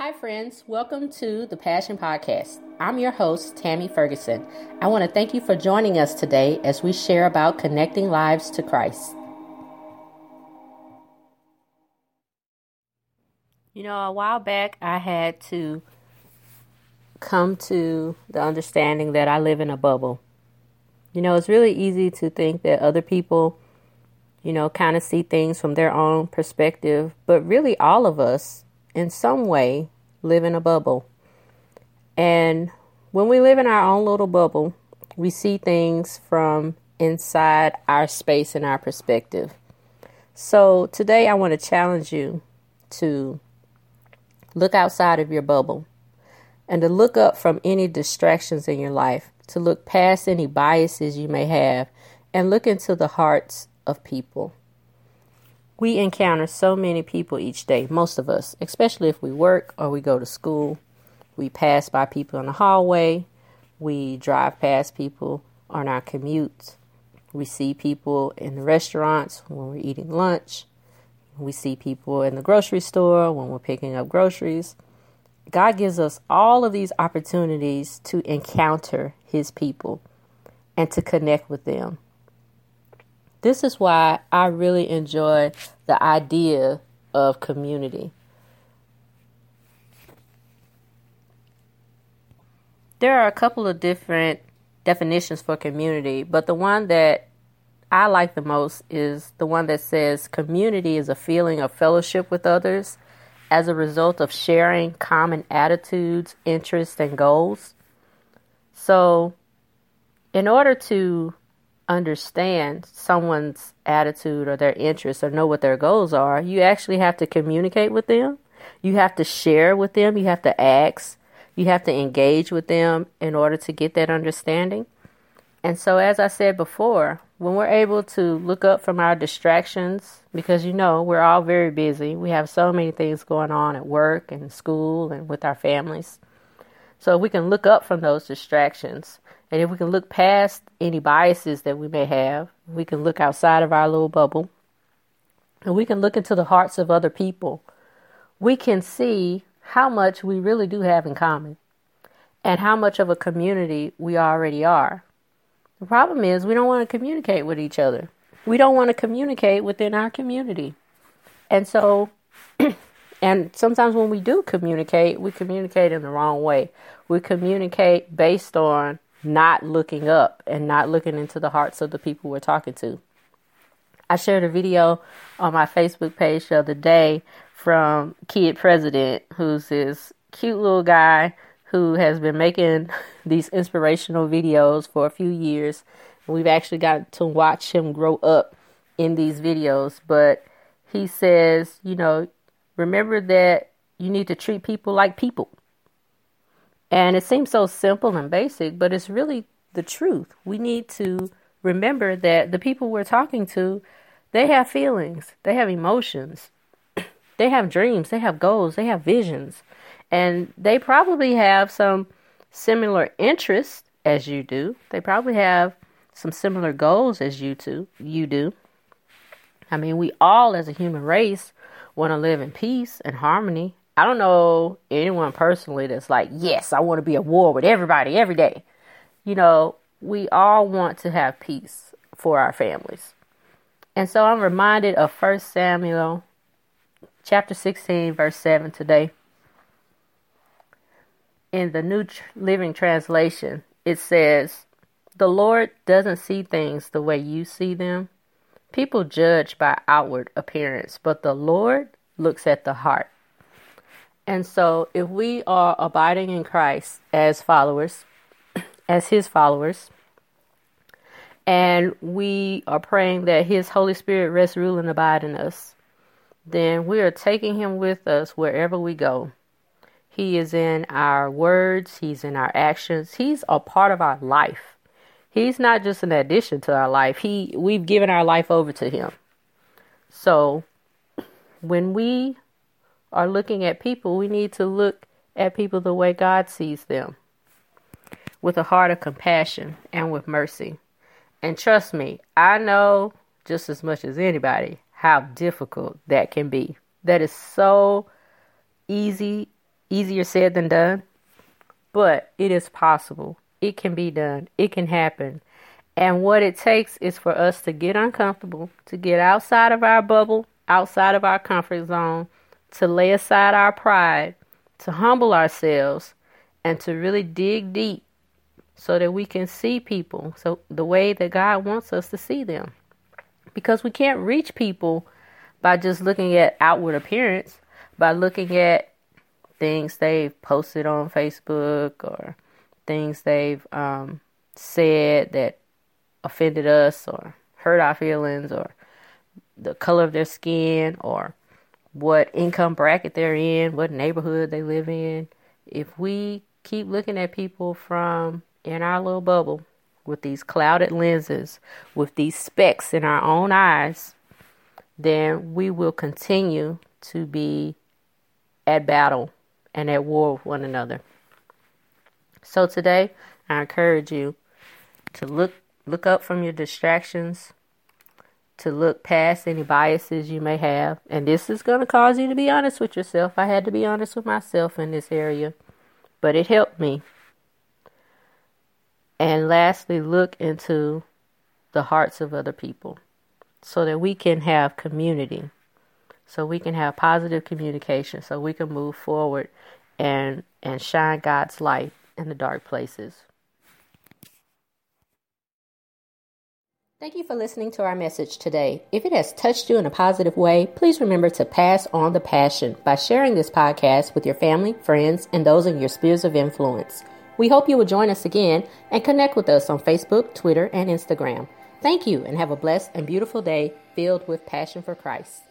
Hi, friends. Welcome to the Passion Podcast. I'm your host, Tammy Ferguson. I want to thank you for joining us today as we share about connecting lives to Christ. You know, a while back, I had to come to the understanding that I live in a bubble. You know, it's really easy to think that other people, you know, kind of see things from their own perspective, but really all of us in some way live in a bubble. And when we live in our own little bubble, we see things from inside our space and our perspective. So today I want to challenge you to look outside of your bubble and to look up from any distractions in your life, to look past any biases you may have, and look into the hearts of people. We encounter so many people each day, most of us, especially if we work or we go to school. We pass by people in the hallway. We drive past people on our commutes. We see people in the restaurants when we're eating lunch. We see people in the grocery store when we're picking up groceries. God gives us all of these opportunities to encounter His people and to connect with them. This is why I really enjoy the idea of community. There are a couple of different definitions for community, but the one that I like the most is the one that says community is a feeling of fellowship with others as a result of sharing common attitudes, interests, and goals. So, in order to understand someone's attitude or their interests or know what their goals are, you actually have to communicate with them. You have to share with them. You have to ask. You have to engage with them in order to get that understanding. And so, as I said before, when we're able to look up from our distractions, because you know, we're all very busy, we have so many things going on at work and school and with our families. So, we can look up from those distractions and if we can look past any biases that we may have, we can look outside of our little bubble and we can look into the hearts of other people, we can see how much we really do have in common and how much of a community we already are. The problem is we don't want to communicate with each other. We don't want to communicate within our community. And so and sometimes when we do communicate, we communicate in the wrong way. We communicate based on not looking up and not looking into the hearts of the people we're talking to. I shared a video on my Facebook page the other day from Kid President, who's this cute little guy who has been making these inspirational videos for a few years. We've actually got to watch him grow up in these videos, but he says, you know, remember that you need to treat people like people. And it seems so simple and basic, but it's really the truth. We need to remember that the people we're talking to, they have feelings, they have emotions, they have dreams, they have goals, they have visions, and they probably have some similar interests as you do. They probably have some similar goals as you do. You do. I mean, we all as a human race want to live in peace and harmony I don't know anyone personally that's like, yes, I want to be at war with everybody every day. You know, we all want to have peace for our families. And so I'm reminded of 1 Samuel chapter 16, verse 7 today. In the New Living Translation, it says, The Lord doesn't see things the way you see them. People judge by outward appearance, but the Lord looks at the heart. And so, if we are abiding in Christ as followers, as His followers, and we are praying that His Holy Spirit rest, rule, and abide in us, then we are taking Him with us wherever we go. He is in our words, He's in our actions, He's a part of our life. He's not just an addition to our life. He we've given our life over to him. So when we are looking at people, we need to look at people the way God sees them with a heart of compassion and with mercy. And trust me, I know just as much as anybody how difficult that can be. That is so easy easier said than done, but it is possible. It can be done. It can happen. And what it takes is for us to get uncomfortable, to get outside of our bubble, outside of our comfort zone, to lay aside our pride, to humble ourselves, and to really dig deep so that we can see people so the way that God wants us to see them. Because we can't reach people by just looking at outward appearance, by looking at things they've posted on Facebook or things they've um, said that offended us or hurt our feelings or the color of their skin or what income bracket they're in, what neighborhood they live in. If we keep looking at people from in our little bubble with these clouded lenses, with these specks in our own eyes, then we will continue to be at battle and at war with one another. So today, I encourage you to look look up from your distractions, to look past any biases you may have, and this is going to cause you to be honest with yourself. I had to be honest with myself in this area, but it helped me. And lastly, look into the hearts of other people so that we can have community, so we can have positive communication, so we can move forward and and shine God's light in the dark places. Thank you for listening to our message today. If it has touched you in a positive way, please remember to pass on the passion by sharing this podcast with your family, friends, and those in your spheres of influence. We hope you will join us again and connect with us on Facebook, Twitter, and Instagram. Thank you and have a blessed and beautiful day filled with passion for Christ.